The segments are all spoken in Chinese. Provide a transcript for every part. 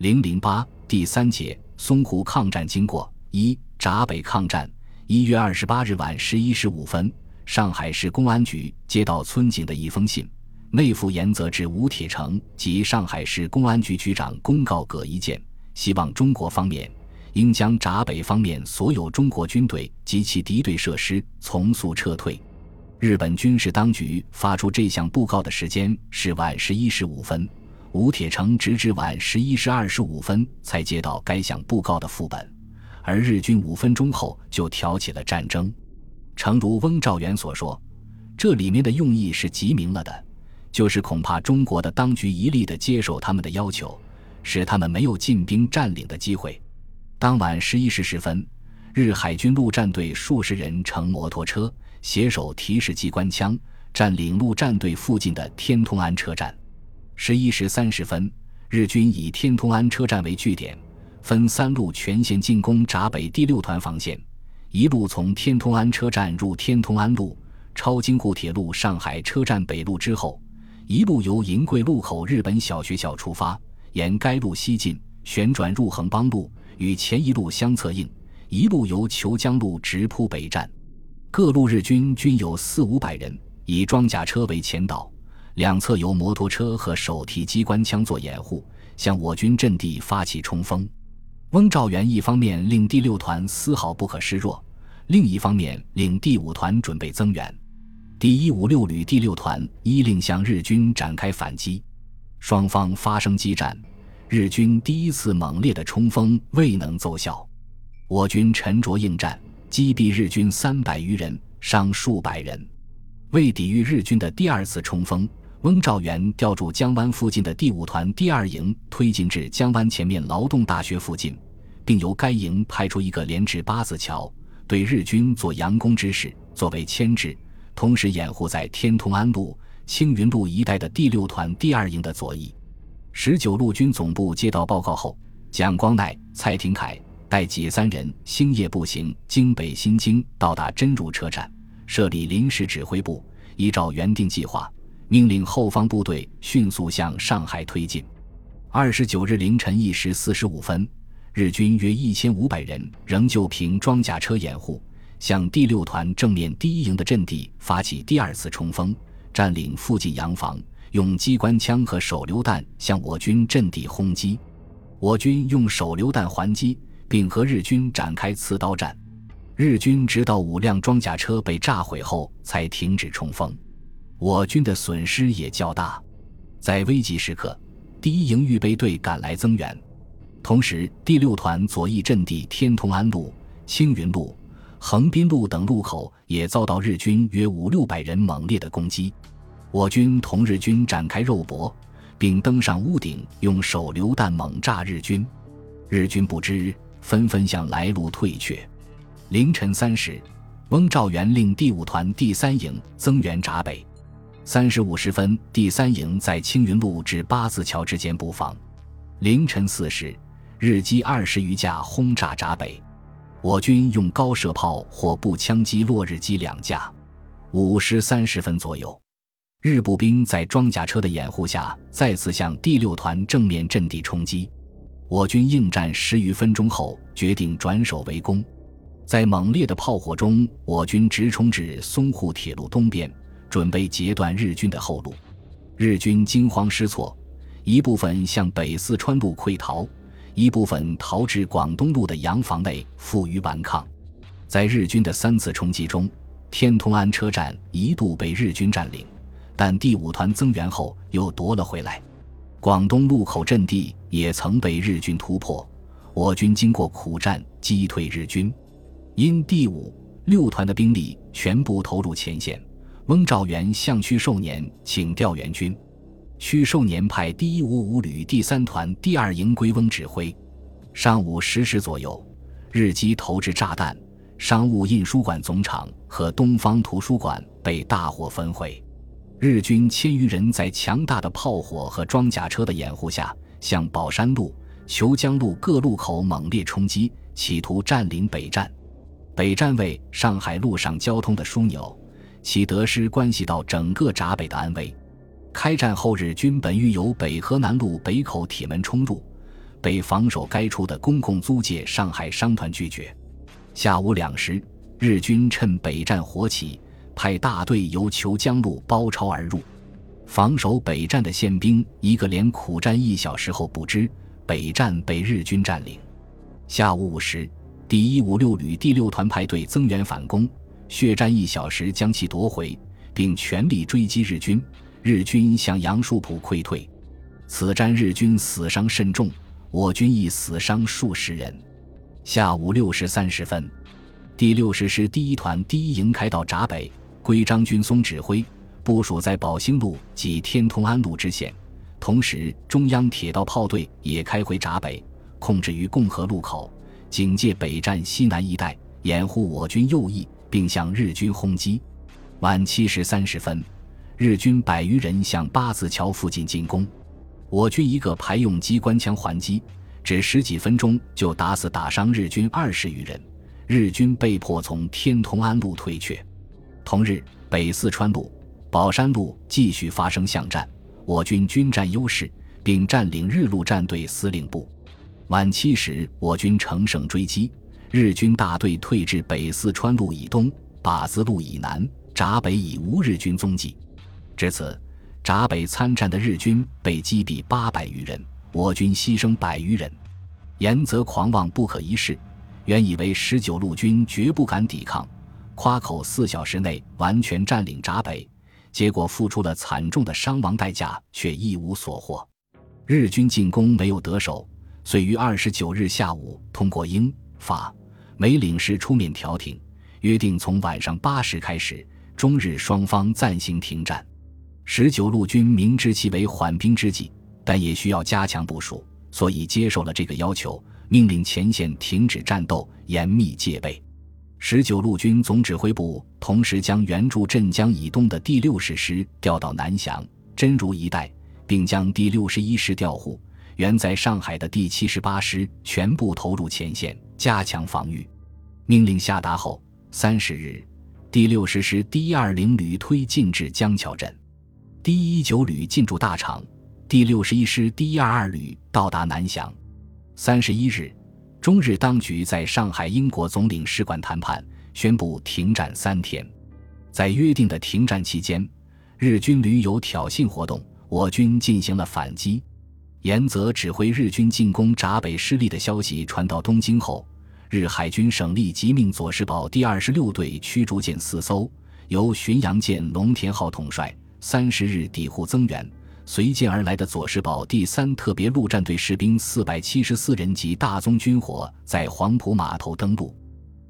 零零八第三节淞沪抗战经过一闸北抗战一月二十八日晚十一时五分，上海市公安局接到村井的一封信，内附严责至吴铁城及上海市公安局局长公告各一件，希望中国方面应将闸北方面所有中国军队及其敌对设施从速撤退。日本军事当局发出这项布告的时间是晚十一时五分。吴铁城直至晚十一时二十五分才接到该项布告的副本，而日军五分钟后就挑起了战争。诚如翁兆元所说，这里面的用意是极明了的，就是恐怕中国的当局一力的接受他们的要求，使他们没有进兵占领的机会。当晚十一时十分，日海军陆战队数十人乘摩托车，携手提式机关枪，占领陆战队附近的天通庵车站。十一时三十分，日军以天通安车站为据点，分三路全线进攻闸北第六团防线。一路从天通安车站入天通安路，超京沪铁路上海车站北路之后，一路由银桂路口日本小学校出发，沿该路西进，旋转入横浜路，与前一路相侧应，一路由虬江路直扑北站。各路日军均有四五百人，以装甲车为前导。两侧由摩托车和手提机关枪做掩护，向我军阵地发起冲锋。翁兆元一方面令第六团丝毫不可示弱，另一方面令第五团准备增援。第一五六旅第六团依令向日军展开反击，双方发生激战。日军第一次猛烈的冲锋未能奏效，我军沉着应战，击毙日军三百余人，伤数百人。为抵御日军的第二次冲锋。翁兆元调驻江湾附近的第五团第二营推进至江湾前面劳动大学附近，并由该营派出一个连至八字桥，对日军做佯攻之势，作为牵制，同时掩护在天通安路、青云路一带的第六团第二营的左翼。十九路军总部接到报告后，蒋光鼐、蔡廷锴带几三人星夜步行经北新京，到达真如车站，设立临时指挥部，依照原定计划。命令后方部队迅速向上海推进。二十九日凌晨一时四十五分，日军约一千五百人仍旧凭装甲车掩护，向第六团正面第一营的阵地发起第二次冲锋，占领附近洋房，用机关枪和手榴弹向我军阵地轰击。我军用手榴弹还击，并和日军展开刺刀战。日军直到五辆装甲车被炸毁后才停止冲锋。我军的损失也较大，在危急时刻，第一营预备队赶来增援，同时第六团左翼阵地天通安路、青云路、横滨路等路口也遭到日军约五六百人猛烈的攻击。我军同日军展开肉搏，并登上屋顶用手榴弹猛炸日军，日军不知，纷纷向来路退却。凌晨三时，翁兆元令第五团第三营增援闸北。三时五十分，第三营在青云路至八字桥之间布防。凌晨四时，日机二十余架轰炸闸北，我军用高射炮或步枪击落日机两架。五时三十分左右，日步兵在装甲车的掩护下，再次向第六团正面阵地冲击。我军应战十余分钟后，决定转守为攻。在猛烈的炮火中，我军直冲至淞沪铁路东边。准备截断日军的后路，日军惊慌失措，一部分向北四川路溃逃，一部分逃至广东路的洋房内负隅顽抗。在日军的三次冲击中，天通安车站一度被日军占领，但第五团增援后又夺了回来。广东路口阵地也曾被日军突破，我军经过苦战击退日军。因第五、六团的兵力全部投入前线。翁兆元向屈寿年请调援军，屈寿年派第一五五旅第三团第二营归翁指挥。上午十时左右，日机投掷炸弹，商务印书馆总厂和东方图书馆被大火焚毁。日军千余人在强大的炮火和装甲车的掩护下，向宝山路、虬江路各路口猛烈冲击，企图占领北站。北站为上海陆上交通的枢纽。其得失关系到整个闸北的安危。开战后，日军本欲由北河南路北口铁门冲入，被防守该处的公共租界上海商团拒绝。下午两时，日军趁北站火起，派大队由虬江路包抄而入。防守北站的宪兵一个连苦战一小时后不知北站被日军占领。下午五时，第一五六旅第六团派队增援反攻，血战一小时将其夺回，并全力追击日军。日军向杨树浦溃退。此战日军死伤甚重，我军亦死伤数十人。下午六时三十分，第六十师第一团第一营开到闸北，归张军松指挥，部署在宝兴路及天通安路支线。同时，中央铁道炮队也开回闸北，控制于共和路口，警戒北站西南一带，掩护我军右翼，并向日军轰击。晚七时三十分，日军百余人向八字桥附近进攻。我军一个排用机关枪还击，只十几分钟就打死打伤日军二十余人，日军被迫从天通安路退却。同日，北四川路、宝山路继续发生巷战，我军均占优势，并占领日路战队司令部。晚七时，我军乘胜追击，日军大队退至北四川路以东、靶子路以南，闸北已无日军踪迹。至此。闸北参战的日军被击毙八百余人，我军牺牲百余人。严泽狂妄不可一世，原以为十九路军绝不敢抵抗，夸口四小时内完全占领闸北，结果付出了惨重的伤亡代价，却一无所获。日军进攻没有得手，遂于二十九日下午通过英法美领事出面调停，约定从晚上八时开始，中日双方暂行停战。十九路军明知其为缓兵之计，但也需要加强部署，所以接受了这个要求，命令前线停止战斗，严密戒备。十九路军总指挥部同时将援助镇江以东的第六十师调到南翔、真如一带，并将第六十一师调护原在上海的第七十八师全部投入前线，加强防御。命令下达后，三十日，第六十师第一二零旅推进至江桥镇。第一九旅进驻大厂，第六十一师第一二二旅到达南翔。三十一日，中日当局在上海英国总领事馆谈判，宣布停战三天。在约定的停战期间，日军屡有挑衅活动，我军进行了反击。严泽指挥日军进攻闸北失利的消息传到东京后，日海军省立即命佐世保第二十六队驱逐舰四艘，由巡洋舰龙田号统帅。三十日抵沪增援，随舰而来的佐世保第三特别陆战队士兵四百七十四人及大宗军火在黄埔码头登陆。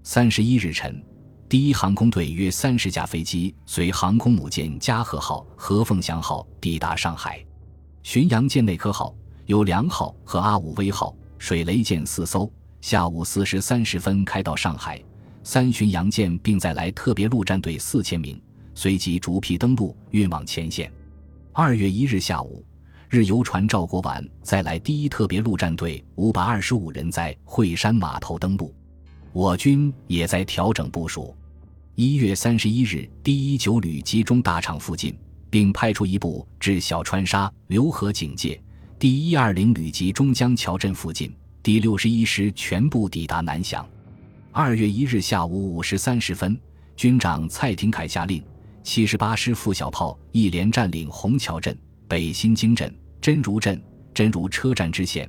三十一日晨，第一航空队约三十架飞机随航空母舰加贺号和凤翔号抵达上海。巡洋舰内科号有良号和阿武威号水雷舰四艘，下午四时三十分开到上海。三巡洋舰并载来特别陆战队四千名。随即逐批登陆，运往前线。二月一日下午，日游船赵国婉再来第一特别陆战队五百二十五人在惠山码头登陆。我军也在调整部署。一月三十一日，第一九旅集中大厂附近，并派出一部至小川沙、浏河警戒。第一二零旅集中江桥镇附近，第六十一师全部抵达南翔。二月一日下午五时三十分，军长蔡廷锴下令。七十八师副小炮一连占领虹桥镇、北新京镇、真如镇、真如车站支线，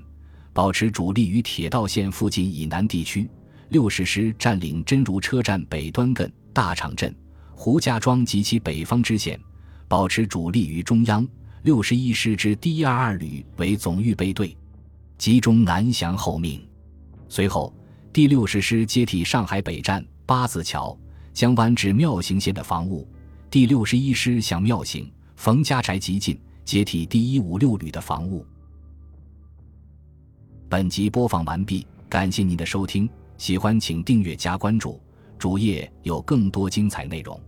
保持主力于铁道线附近以南地区。六十师占领真如车站北端跟大场镇、胡家庄及其北方支线，保持主力于中央。六十一师之第一二二旅为总预备队，集中南翔候命。随后，第六十师接替上海北站、八字桥、江湾至庙行线的防务。第六十一师向庙行、冯家宅急进，接替第一五六旅的防务。本集播放完毕，感谢您的收听，喜欢请订阅加关注，主页有更多精彩内容。